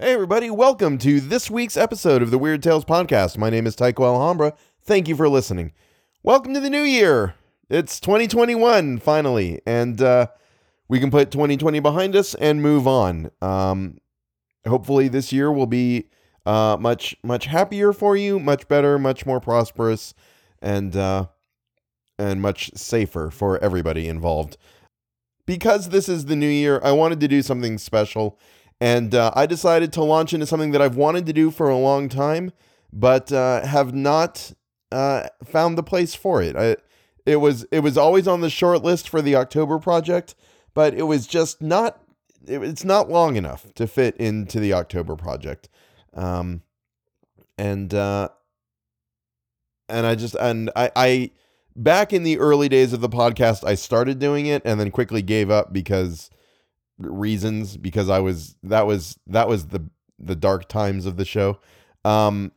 Hey, everybody, welcome to this week's episode of the Weird Tales Podcast. My name is Tycho Alhambra. Thank you for listening. Welcome to the new year. It's 2021, finally, and uh, we can put 2020 behind us and move on. Um, hopefully, this year will be uh, much, much happier for you, much better, much more prosperous, and, uh, and much safer for everybody involved. Because this is the new year, I wanted to do something special and uh, I decided to launch into something that I've wanted to do for a long time, but uh, have not uh, found the place for it. I, it was it was always on the short list for the October project, but it was just not. It, it's not long enough to fit into the October project, um, and uh, and I just and I, I back in the early days of the podcast, I started doing it and then quickly gave up because reasons because I was that was that was the the dark times of the show. Um,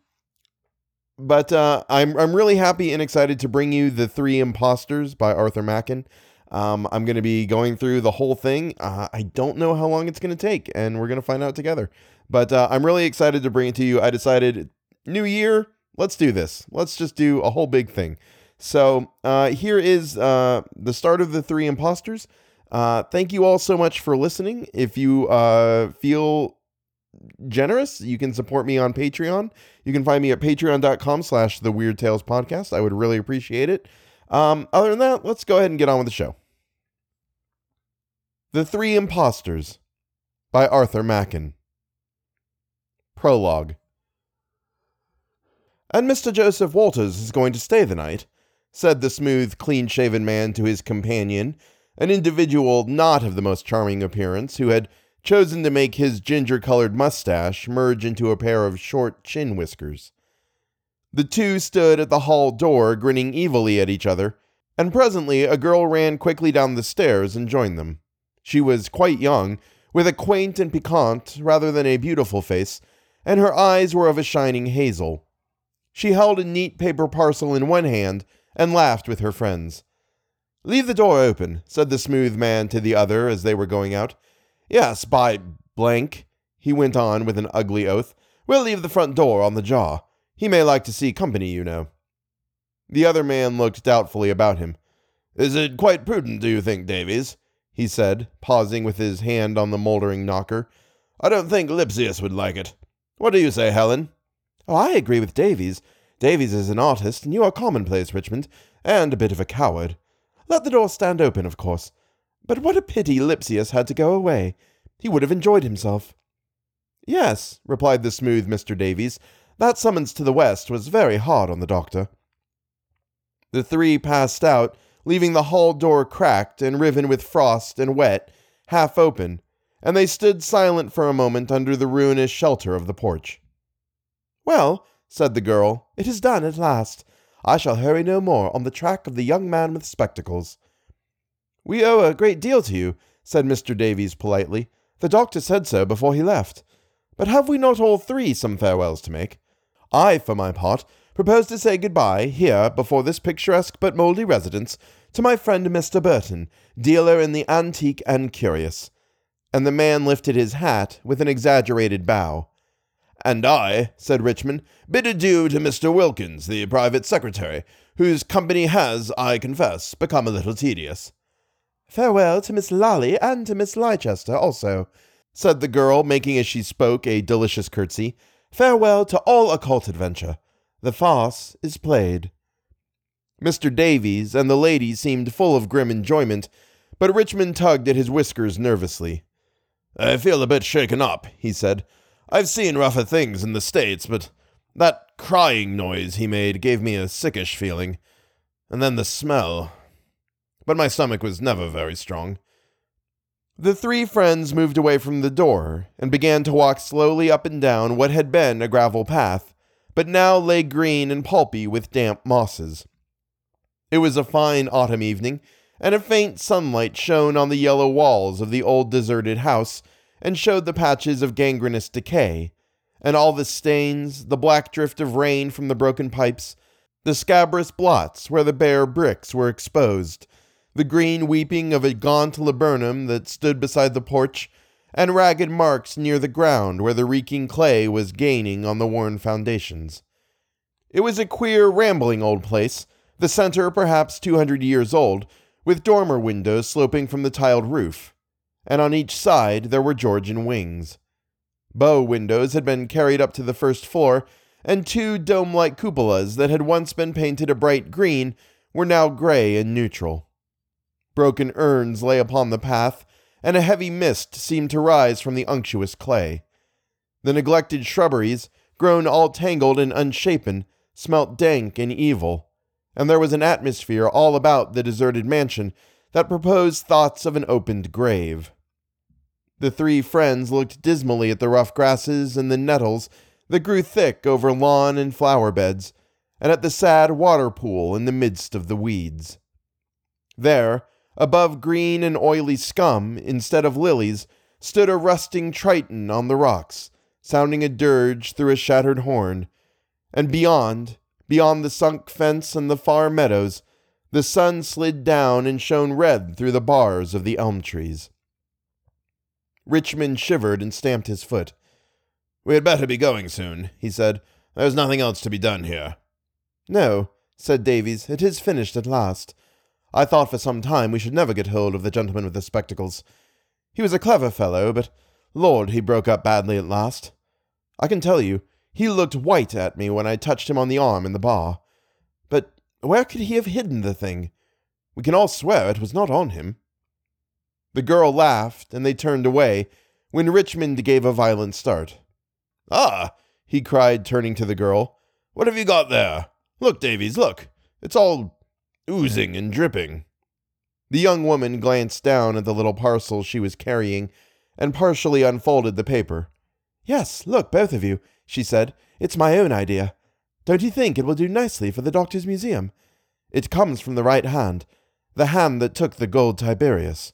but uh, I'm I'm really happy and excited to bring you the Three Impostors by Arthur Machen. Um, I'm going to be going through the whole thing. Uh, I don't know how long it's going to take, and we're going to find out together. But uh, I'm really excited to bring it to you. I decided, new year, let's do this. Let's just do a whole big thing. So uh, here is uh, the start of the Three Impostors. Uh, thank you all so much for listening. If you uh, feel generous, you can support me on Patreon. You can find me at patreon.com slash the Weird Tales Podcast. I would really appreciate it. Um, other than that, let's go ahead and get on with the show. The Three Impostors by Arthur Machen. Prologue. And Mr. Joseph Walters is going to stay the night, said the smooth, clean shaven man to his companion an individual not of the most charming appearance who had chosen to make his ginger colored mustache merge into a pair of short chin whiskers. The two stood at the hall door, grinning evilly at each other, and presently a girl ran quickly down the stairs and joined them. She was quite young, with a quaint and piquant rather than a beautiful face, and her eyes were of a shining hazel. She held a neat paper parcel in one hand and laughed with her friends. Leave the door open, said the smooth man to the other as they were going out. Yes, by blank, he went on with an ugly oath. We'll leave the front door on the jaw. He may like to see company, you know. The other man looked doubtfully about him. Is it quite prudent, do you think, Davies? he said, pausing with his hand on the mouldering knocker. I don't think Lipsius would like it. What do you say, Helen? Oh, I agree with Davies. Davies is an artist, and you are commonplace, Richmond, and a bit of a coward. Let the door stand open, of course. But what a pity Lipsius had to go away. He would have enjoyed himself. Yes, replied the smooth Mr. Davies. That summons to the west was very hard on the doctor. The three passed out, leaving the hall door cracked and riven with frost and wet, half open, and they stood silent for a moment under the ruinous shelter of the porch. Well, said the girl, it is done at last. I shall hurry no more on the track of the young man with spectacles. We owe a great deal to you, said Mr. Davies politely. The doctor said so before he left. But have we not all three some farewells to make? I, for my part, propose to say good-bye, here, before this picturesque but mouldy residence, to my friend Mr. Burton, dealer in the antique and curious. And the man lifted his hat with an exaggerated bow. And I, said Richmond, bid adieu to Mr. Wilkins, the private secretary, whose company has, I confess, become a little tedious. Farewell to Miss Lally and to Miss Leicester also, said the girl, making as she spoke a delicious curtsy. Farewell to all occult adventure. The farce is played. Mr. Davies and the lady seemed full of grim enjoyment, but Richmond tugged at his whiskers nervously. I feel a bit shaken up, he said. I've seen rougher things in the States, but that crying noise he made gave me a sickish feeling. And then the smell. But my stomach was never very strong. The three friends moved away from the door and began to walk slowly up and down what had been a gravel path, but now lay green and pulpy with damp mosses. It was a fine autumn evening, and a faint sunlight shone on the yellow walls of the old deserted house and showed the patches of gangrenous decay, and all the stains, the black drift of rain from the broken pipes, the scabrous blots where the bare bricks were exposed, the green weeping of a gaunt laburnum that stood beside the porch, and ragged marks near the ground where the reeking clay was gaining on the worn foundations. It was a queer, rambling old place, the center perhaps 200 years old, with dormer windows sloping from the tiled roof, and on each side there were Georgian wings. Bow windows had been carried up to the first floor, and two dome like cupolas that had once been painted a bright green were now gray and neutral. Broken urns lay upon the path, and a heavy mist seemed to rise from the unctuous clay. The neglected shrubberies, grown all tangled and unshapen, smelt dank and evil, and there was an atmosphere all about the deserted mansion that proposed thoughts of an opened grave. The three friends looked dismally at the rough grasses and the nettles that grew thick over lawn and flower beds, and at the sad water pool in the midst of the weeds. There, above green and oily scum, instead of lilies, stood a rusting triton on the rocks, sounding a dirge through a shattered horn, and beyond, beyond the sunk fence and the far meadows, the sun slid down and shone red through the bars of the elm trees. Richmond shivered and stamped his foot. We had better be going soon, he said. There's nothing else to be done here. No, said Davies, it is finished at last. I thought for some time we should never get hold of the gentleman with the spectacles. He was a clever fellow, but Lord, he broke up badly at last. I can tell you, he looked white at me when I touched him on the arm in the bar. Where could he have hidden the thing? We can all swear it was not on him. The girl laughed, and they turned away, when Richmond gave a violent start. Ah, he cried, turning to the girl. What have you got there? Look, Davies, look. It's all oozing and dripping. The young woman glanced down at the little parcel she was carrying and partially unfolded the paper. Yes, look, both of you she said. It's my own idea. Don't you think it will do nicely for the doctor's museum? It comes from the right hand, the hand that took the gold Tiberius.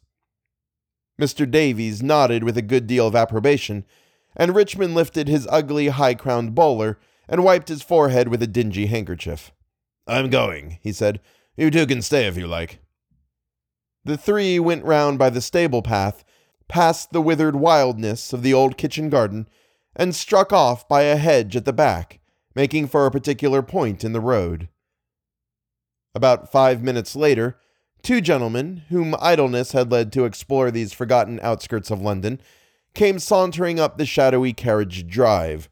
Mr. Davies nodded with a good deal of approbation, and Richmond lifted his ugly, high crowned bowler and wiped his forehead with a dingy handkerchief. I'm going, he said. You two can stay if you like. The three went round by the stable path, past the withered wildness of the old kitchen garden, and struck off by a hedge at the back, making for a particular point in the road. About five minutes later, two gentlemen, whom idleness had led to explore these forgotten outskirts of London, came sauntering up the shadowy carriage drive.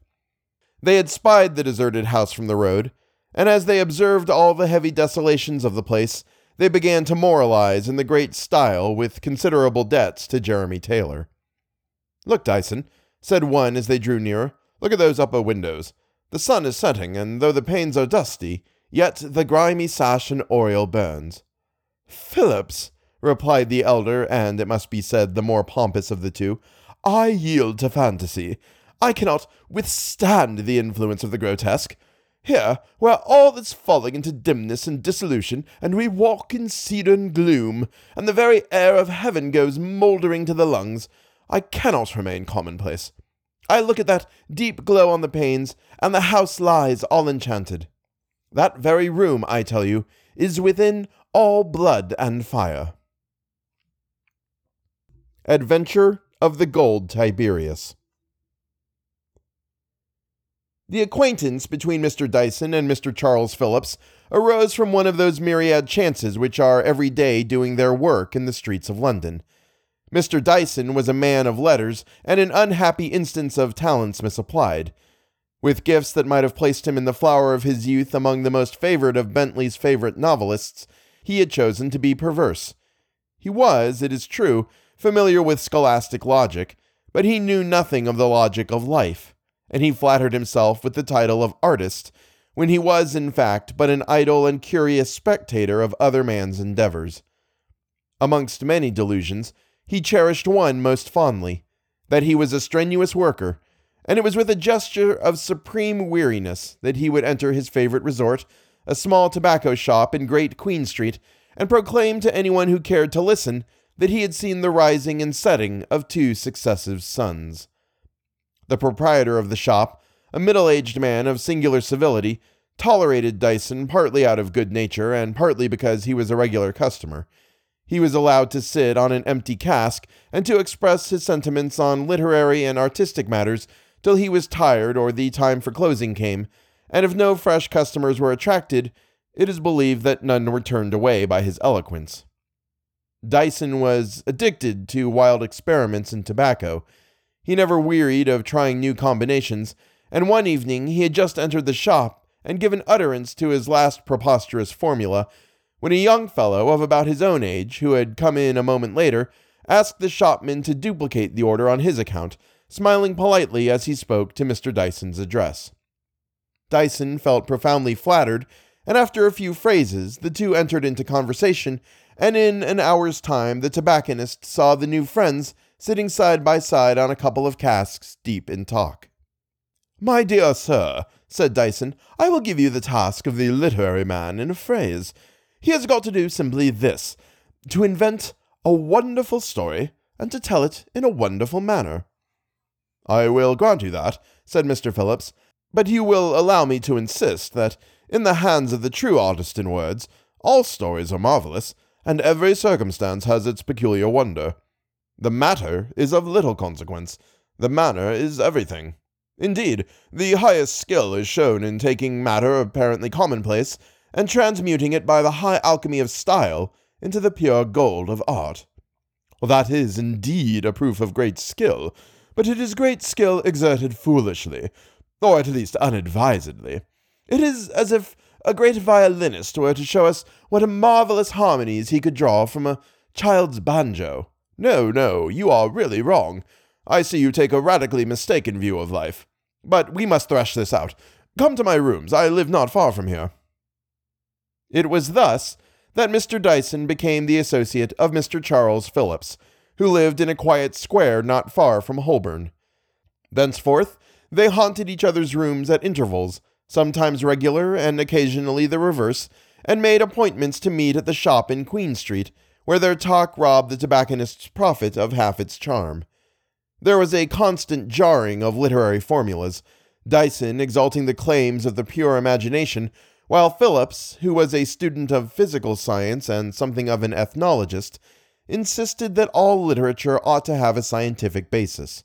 They had spied the deserted house from the road, and as they observed all the heavy desolations of the place, they began to moralize in the great style with considerable debts to Jeremy Taylor. Look, Dyson, said one as they drew nearer. Look at those upper windows. The sun is setting, and though the panes are dusty, yet the grimy sash and oriel burns. Phillips, replied the elder, and it must be said the more pompous of the two, I yield to fantasy. I cannot withstand the influence of the grotesque. Here, where all is falling into dimness and dissolution, and we walk in cedarn gloom, and the very air of heaven goes mouldering to the lungs, I cannot remain commonplace. I look at that deep glow on the panes, and the house lies all enchanted. That very room, I tell you, is within all blood and fire. Adventure of the Gold Tiberius. The acquaintance between Mr. Dyson and Mr. Charles Phillips arose from one of those myriad chances which are every day doing their work in the streets of London. Mr. Dyson was a man of letters and an unhappy instance of talents misapplied. With gifts that might have placed him in the flower of his youth among the most favored of Bentley's favorite novelists, he had chosen to be perverse. He was, it is true, familiar with scholastic logic, but he knew nothing of the logic of life, and he flattered himself with the title of artist, when he was, in fact, but an idle and curious spectator of other man's endeavors. Amongst many delusions, he cherished one most fondly that he was a strenuous worker, and it was with a gesture of supreme weariness that he would enter his favorite resort, a small tobacco shop in Great Queen Street, and proclaim to anyone who cared to listen that he had seen the rising and setting of two successive suns. The proprietor of the shop, a middle aged man of singular civility, tolerated Dyson partly out of good nature and partly because he was a regular customer. He was allowed to sit on an empty cask and to express his sentiments on literary and artistic matters till he was tired or the time for closing came, and if no fresh customers were attracted, it is believed that none were turned away by his eloquence. Dyson was addicted to wild experiments in tobacco. He never wearied of trying new combinations, and one evening he had just entered the shop and given utterance to his last preposterous formula when a young fellow of about his own age, who had come in a moment later, asked the shopman to duplicate the order on his account, smiling politely as he spoke to Mr. Dyson's address. Dyson felt profoundly flattered, and after a few phrases, the two entered into conversation, and in an hour's time the tobacconist saw the new friends sitting side by side on a couple of casks deep in talk. My dear sir, said Dyson, I will give you the task of the literary man in a phrase. He has got to do simply this to invent a wonderful story and to tell it in a wonderful manner. I will grant you that, said Mr. Phillips, but you will allow me to insist that, in the hands of the true artist in words, all stories are marvelous, and every circumstance has its peculiar wonder. The matter is of little consequence, the manner is everything. Indeed, the highest skill is shown in taking matter apparently commonplace and transmuting it by the high alchemy of style into the pure gold of art. That is indeed a proof of great skill, but it is great skill exerted foolishly, or at least unadvisedly. It is as if a great violinist were to show us what a marvelous harmonies he could draw from a child's banjo. No, no, you are really wrong. I see you take a radically mistaken view of life. But we must thresh this out. Come to my rooms. I live not far from here. It was thus that Mr. Dyson became the associate of Mr. Charles Phillips, who lived in a quiet square not far from Holborn. Thenceforth, they haunted each other's rooms at intervals, sometimes regular and occasionally the reverse, and made appointments to meet at the shop in Queen Street, where their talk robbed the tobacconist's profit of half its charm. There was a constant jarring of literary formulas, Dyson exalting the claims of the pure imagination, while Phillips, who was a student of physical science and something of an ethnologist, insisted that all literature ought to have a scientific basis.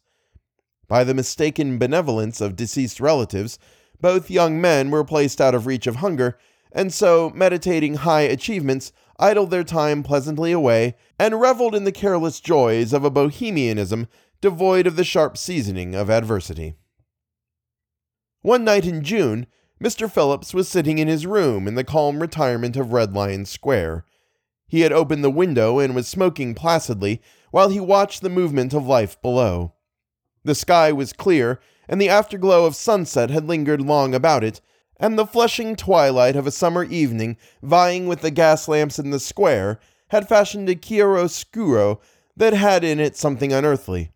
By the mistaken benevolence of deceased relatives, both young men were placed out of reach of hunger, and so, meditating high achievements, idled their time pleasantly away and reveled in the careless joys of a bohemianism devoid of the sharp seasoning of adversity. One night in June, Mr. Phillips was sitting in his room in the calm retirement of Red Lion Square. He had opened the window and was smoking placidly while he watched the movement of life below. The sky was clear, and the afterglow of sunset had lingered long about it, and the flushing twilight of a summer evening, vying with the gas lamps in the square, had fashioned a chiaroscuro that had in it something unearthly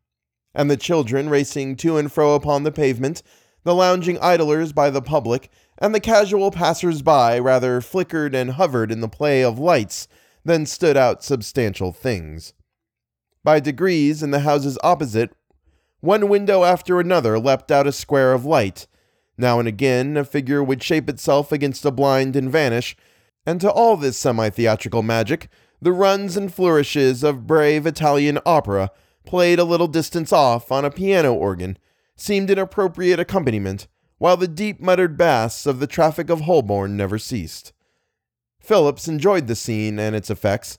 and the children racing to and fro upon the pavement, the lounging idlers by the public, and the casual passers by rather flickered and hovered in the play of lights than stood out substantial things. By degrees, in the houses opposite, one window after another leapt out a square of light. Now and again, a figure would shape itself against a blind and vanish, and to all this semi theatrical magic, the runs and flourishes of brave Italian opera played a little distance off on a piano organ, seemed an appropriate accompaniment, while the deep muttered bass of the traffic of Holborn never ceased. Phillips enjoyed the scene and its effects.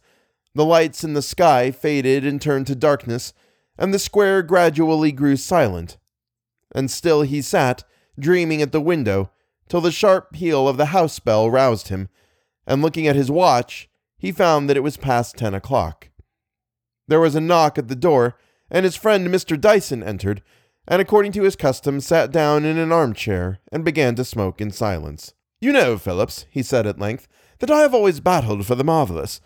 The lights in the sky faded and turned to darkness, and the square gradually grew silent. And still he sat, dreaming at the window, till the sharp peal of the house bell roused him, and looking at his watch, he found that it was past ten o'clock. There was a knock at the door, and his friend Mr. Dyson entered, and according to his custom sat down in an armchair and began to smoke in silence. You know, Phillips, he said at length, that I have always battled for the marvelous.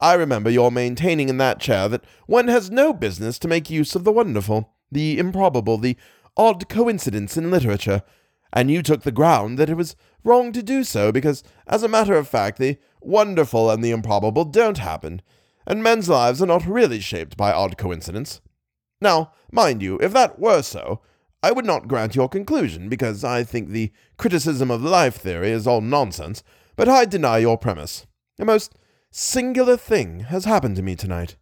I remember your maintaining in that chair that one has no business to make use of the wonderful, the improbable, the odd coincidence in literature, and you took the ground that it was wrong to do so because, as a matter of fact, the wonderful and the improbable don't happen and men's lives are not really shaped by odd coincidence. Now, mind you, if that were so, I would not grant your conclusion, because I think the criticism of life theory is all nonsense, but I deny your premise. A most singular thing has happened to me tonight.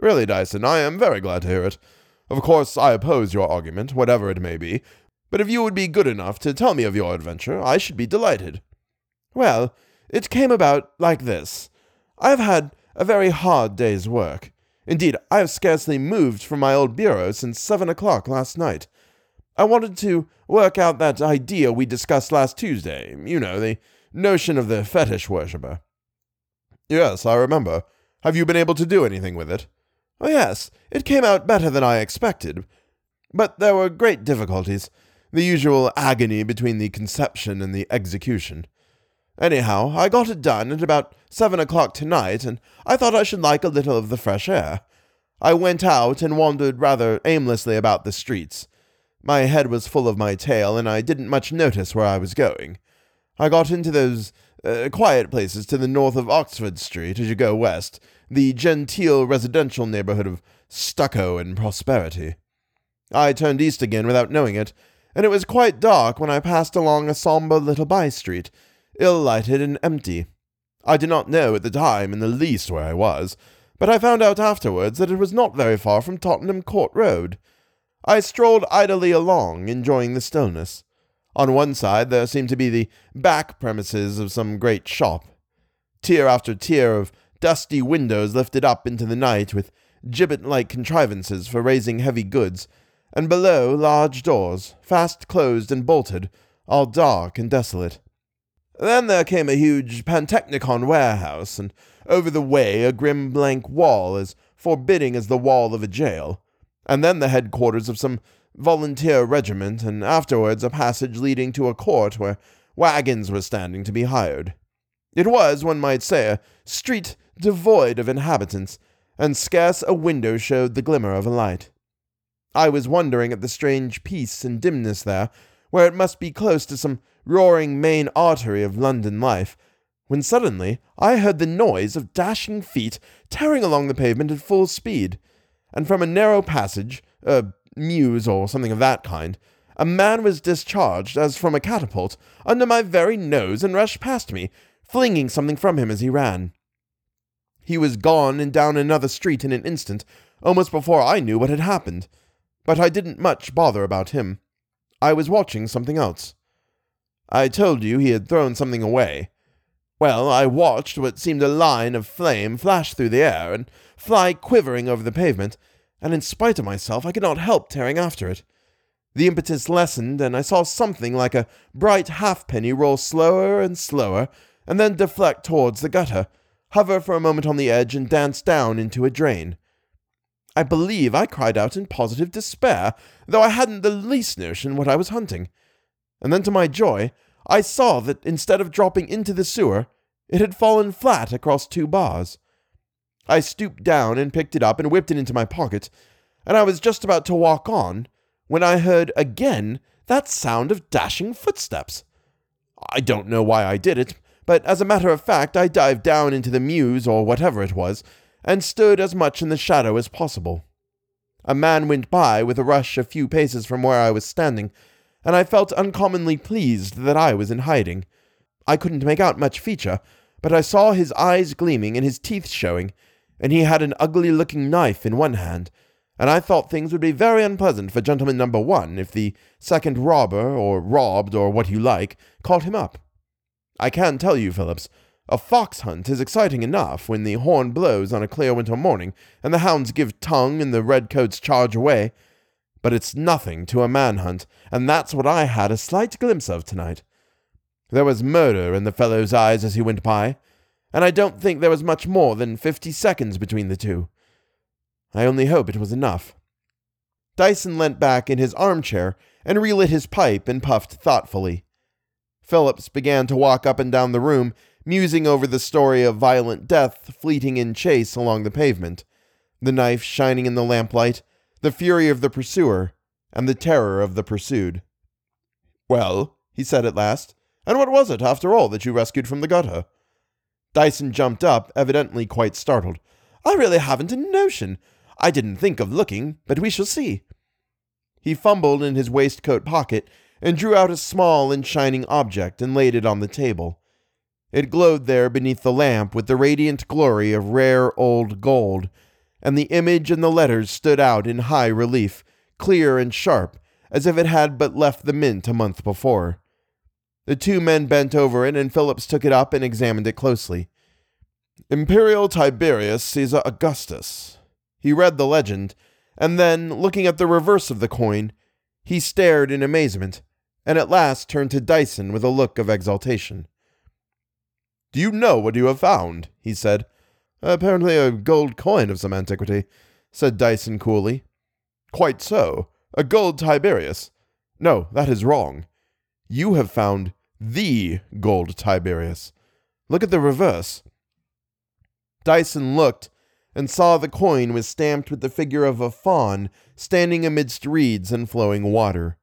Really, Dyson, I am very glad to hear it. Of course, I oppose your argument, whatever it may be, but if you would be good enough to tell me of your adventure, I should be delighted. Well, it came about like this. I have had a very hard day's work. Indeed, I have scarcely moved from my old bureau since seven o'clock last night. I wanted to work out that idea we discussed last Tuesday. You know, the notion of the fetish worshipper. Yes, I remember. Have you been able to do anything with it? Oh, yes, it came out better than I expected. But there were great difficulties, the usual agony between the conception and the execution. Anyhow, I got it done at about seven o'clock tonight, and I thought I should like a little of the fresh air. I went out and wandered rather aimlessly about the streets. My head was full of my tale, and I didn't much notice where I was going. I got into those uh, quiet places to the north of Oxford Street as you go west, the genteel residential neighborhood of stucco and prosperity. I turned east again without knowing it, and it was quite dark when I passed along a sombre little by street, ill lighted and empty. I did not know at the time in the least where I was, but I found out afterwards that it was not very far from Tottenham Court Road. I strolled idly along, enjoying the stillness. On one side there seemed to be the back premises of some great shop. Tier after tier of dusty windows lifted up into the night with gibbet like contrivances for raising heavy goods, and below large doors, fast closed and bolted, all dark and desolate. Then there came a huge pantechnicon warehouse, and over the way a grim blank wall as forbidding as the wall of a jail, and then the headquarters of some volunteer regiment, and afterwards a passage leading to a court where wagons were standing to be hired. It was, one might say, a street devoid of inhabitants, and scarce a window showed the glimmer of a light. I was wondering at the strange peace and dimness there, where it must be close to some roaring main artery of London life, when suddenly I heard the noise of dashing feet tearing along the pavement at full speed, and from a narrow passage, a mews or something of that kind, a man was discharged as from a catapult under my very nose and rushed past me, flinging something from him as he ran. He was gone and down another street in an instant, almost before I knew what had happened. But I didn't much bother about him. I was watching something else. I told you he had thrown something away. Well, I watched what seemed a line of flame flash through the air and fly quivering over the pavement, and in spite of myself I could not help tearing after it. The impetus lessened, and I saw something like a bright halfpenny roll slower and slower, and then deflect towards the gutter, hover for a moment on the edge, and dance down into a drain. I believe I cried out in positive despair, though I hadn't the least notion what I was hunting. And then, to my joy, I saw that instead of dropping into the sewer, it had fallen flat across two bars. I stooped down and picked it up and whipped it into my pocket, and I was just about to walk on when I heard again that sound of dashing footsteps. I don't know why I did it, but as a matter of fact, I dived down into the mews, or whatever it was, and stood as much in the shadow as possible. A man went by with a rush a few paces from where I was standing, and I felt uncommonly pleased that I was in hiding. I couldn't make out much feature, but I saw his eyes gleaming and his teeth showing, and he had an ugly looking knife in one hand, and I thought things would be very unpleasant for gentleman number one if the second robber, or robbed, or what you like, caught him up. I can tell you, Phillips, a fox hunt is exciting enough when the horn blows on a clear winter morning and the hounds give tongue and the redcoats charge away. But it's nothing to a man hunt, and that's what I had a slight glimpse of tonight. There was murder in the fellow's eyes as he went by, and I don't think there was much more than fifty seconds between the two. I only hope it was enough. Dyson leant back in his armchair and relit his pipe and puffed thoughtfully. Phillips began to walk up and down the room, musing over the story of violent death fleeting in chase along the pavement, the knife shining in the lamplight, the fury of the pursuer, and the terror of the pursued. Well, he said at last, and what was it, after all, that you rescued from the gutter? Dyson jumped up, evidently quite startled. I really haven't a notion. I didn't think of looking, but we shall see. He fumbled in his waistcoat pocket and drew out a small and shining object and laid it on the table. It glowed there beneath the lamp with the radiant glory of rare old gold, and the image and the letters stood out in high relief, clear and sharp, as if it had but left the mint a month before. The two men bent over it, and Phillips took it up and examined it closely. Imperial Tiberius Caesar Augustus. He read the legend, and then, looking at the reverse of the coin, he stared in amazement, and at last turned to Dyson with a look of exultation. Do you know what you have found? he said. Apparently a gold coin of some antiquity, said Dyson coolly. Quite so. A gold Tiberius. No, that is wrong. You have found the gold Tiberius. Look at the reverse. Dyson looked and saw the coin was stamped with the figure of a faun standing amidst reeds and flowing water.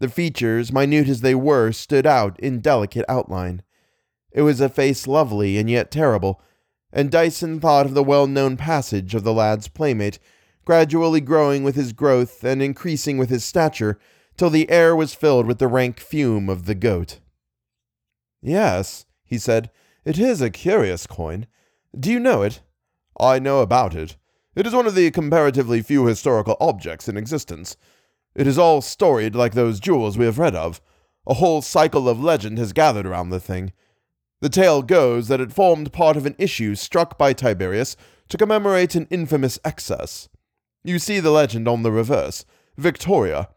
The features, minute as they were, stood out in delicate outline. It was a face lovely and yet terrible, and Dyson thought of the well known passage of the lad's playmate, gradually growing with his growth and increasing with his stature, till the air was filled with the rank fume of the goat. Yes, he said, it is a curious coin. Do you know it? I know about it. It is one of the comparatively few historical objects in existence. It is all storied like those jewels we have read of. A whole cycle of legend has gathered around the thing. The tale goes that it formed part of an issue struck by Tiberius to commemorate an infamous excess. You see the legend on the reverse Victoria.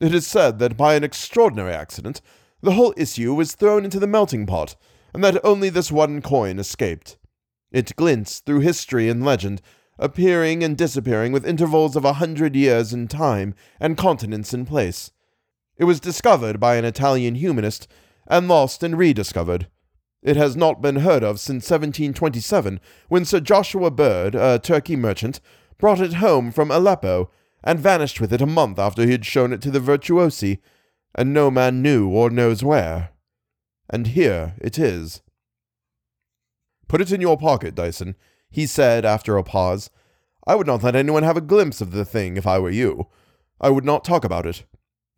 It is said that by an extraordinary accident, the whole issue was thrown into the melting pot, and that only this one coin escaped. It glints through history and legend, appearing and disappearing with intervals of a hundred years in time and continents in place. It was discovered by an Italian humanist and lost and rediscovered. It has not been heard of since 1727, when Sir Joshua Byrde, a Turkey merchant, brought it home from Aleppo and vanished with it a month after he had shown it to the virtuosi, and no man knew or knows where. And here it is. Put it in your pocket, Dyson, he said after a pause. I would not let anyone have a glimpse of the thing if I were you. I would not talk about it.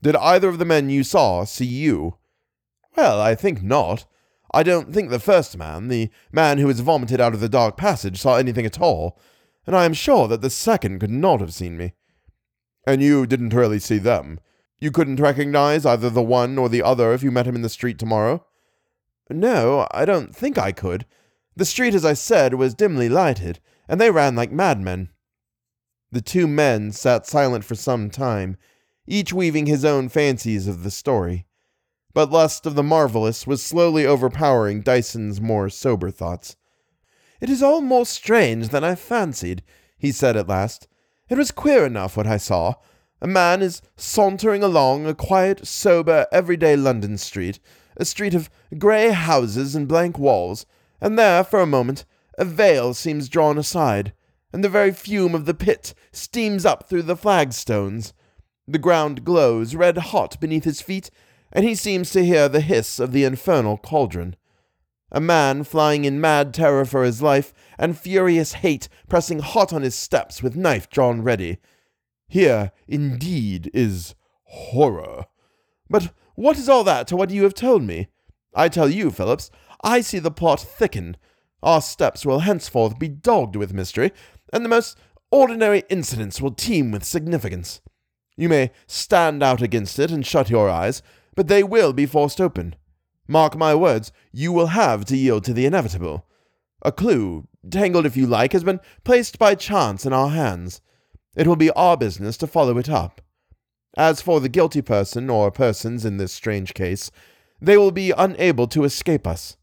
Did either of the men you saw see you? Well, I think not. I don't think the first man, the man who was vomited out of the dark passage, saw anything at all, and I am sure that the second could not have seen me. And you didn't really see them? You couldn't recognize either the one or the other if you met him in the street tomorrow? No, I don't think I could. The street, as I said, was dimly lighted, and they ran like madmen. The two men sat silent for some time, each weaving his own fancies of the story. But lust of the marvelous was slowly overpowering Dyson's more sober thoughts. It is all more strange than I fancied, he said at last. It was queer enough what I saw. A man is sauntering along a quiet, sober, everyday London street, a street of grey houses and blank walls, and there, for a moment, a veil seems drawn aside, and the very fume of the pit steams up through the flagstones. The ground glows red hot beneath his feet, and he seems to hear the hiss of the infernal cauldron. A man flying in mad terror for his life, and furious hate pressing hot on his steps with knife drawn ready. Here, indeed, is horror. But what is all that to what you have told me? I tell you, Phillips, I see the plot thicken. Our steps will henceforth be dogged with mystery, and the most ordinary incidents will teem with significance. You may stand out against it and shut your eyes, but they will be forced open. Mark my words, you will have to yield to the inevitable. A clue, tangled if you like, has been placed by chance in our hands. It will be our business to follow it up. As for the guilty person or persons in this strange case, they will be unable to escape us.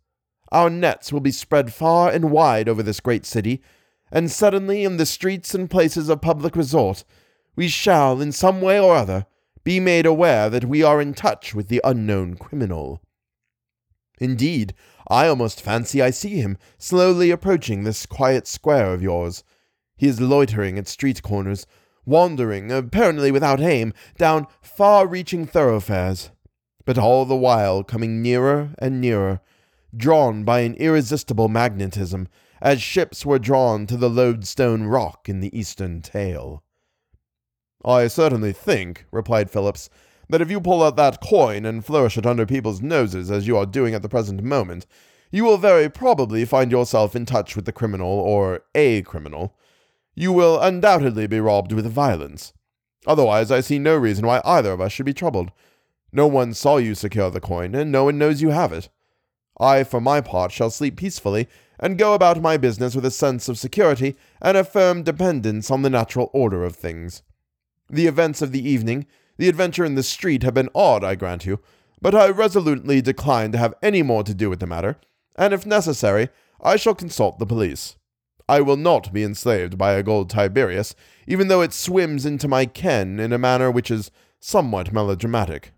Our nets will be spread far and wide over this great city, and suddenly in the streets and places of public resort, we shall, in some way or other, be made aware that we are in touch with the unknown criminal. Indeed, I almost fancy I see him slowly approaching this quiet square of yours. He is loitering at street corners, wandering, apparently without aim, down far reaching thoroughfares, but all the while coming nearer and nearer drawn by an irresistible magnetism, as ships were drawn to the lodestone rock in the eastern tale. I certainly think, replied Phillips, that if you pull out that coin and flourish it under people's noses as you are doing at the present moment, you will very probably find yourself in touch with the criminal or a criminal. You will undoubtedly be robbed with violence. Otherwise, I see no reason why either of us should be troubled. No one saw you secure the coin, and no one knows you have it. I, for my part, shall sleep peacefully and go about my business with a sense of security and a firm dependence on the natural order of things. The events of the evening, the adventure in the street, have been odd, I grant you, but I resolutely decline to have any more to do with the matter, and if necessary, I shall consult the police. I will not be enslaved by a gold Tiberius, even though it swims into my ken in a manner which is somewhat melodramatic.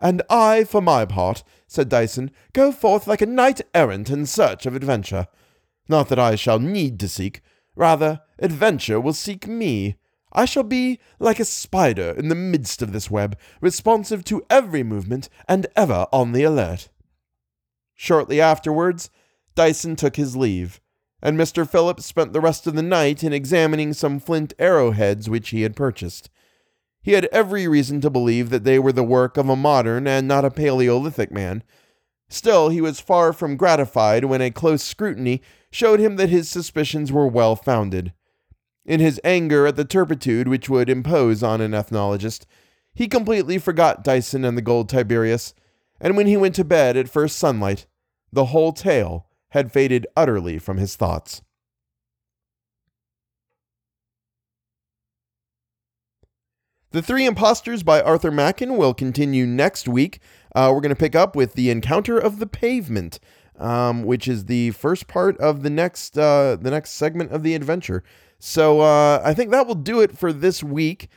And I, for my part, said Dyson, go forth like a knight errant in search of adventure. Not that I shall need to seek, rather, adventure will seek me. I shall be like a spider in the midst of this web, responsive to every movement and ever on the alert. Shortly afterwards, Dyson took his leave, and Mr. Phillips spent the rest of the night in examining some flint arrowheads which he had purchased. He had every reason to believe that they were the work of a modern and not a Paleolithic man. Still, he was far from gratified when a close scrutiny showed him that his suspicions were well founded. In his anger at the turpitude which would impose on an ethnologist, he completely forgot Dyson and the gold Tiberius, and when he went to bed at first sunlight, the whole tale had faded utterly from his thoughts. The Three Impostors by Arthur Machen will continue next week. Uh, we're going to pick up with The Encounter of the Pavement, um, which is the first part of the next uh, the next segment of the adventure. So uh, I think that will do it for this week.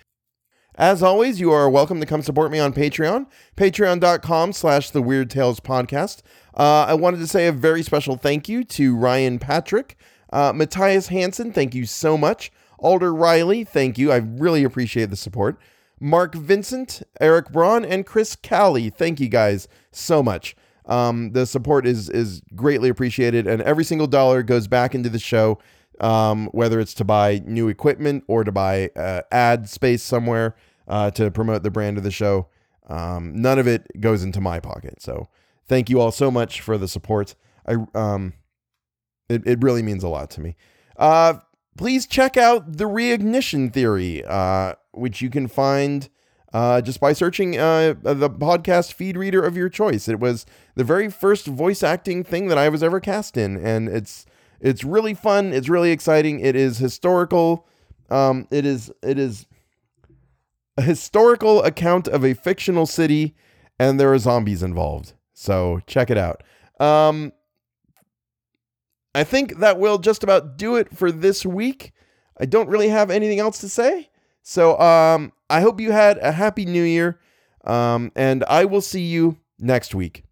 As always, you are welcome to come support me on Patreon, patreon.com slash the Weird Tales Podcast. Uh, I wanted to say a very special thank you to Ryan Patrick, uh, Matthias Hansen, thank you so much. Alder Riley, thank you. I really appreciate the support. Mark Vincent, Eric Braun, and Chris Callie, thank you guys so much. Um, the support is is greatly appreciated, and every single dollar goes back into the show, um, whether it's to buy new equipment or to buy uh, ad space somewhere uh, to promote the brand of the show. Um, none of it goes into my pocket. So thank you all so much for the support. I um, it, it really means a lot to me. Uh, please check out the reignition theory, uh, which you can find uh, just by searching uh, the podcast feed reader of your choice. It was the very first voice acting thing that I was ever cast in, and it's it's really fun. It's really exciting. It is historical. Um, it is it is a historical account of a fictional city, and there are zombies involved. So check it out. Um, I think that will just about do it for this week. I don't really have anything else to say. So um, I hope you had a happy new year. Um, and I will see you next week.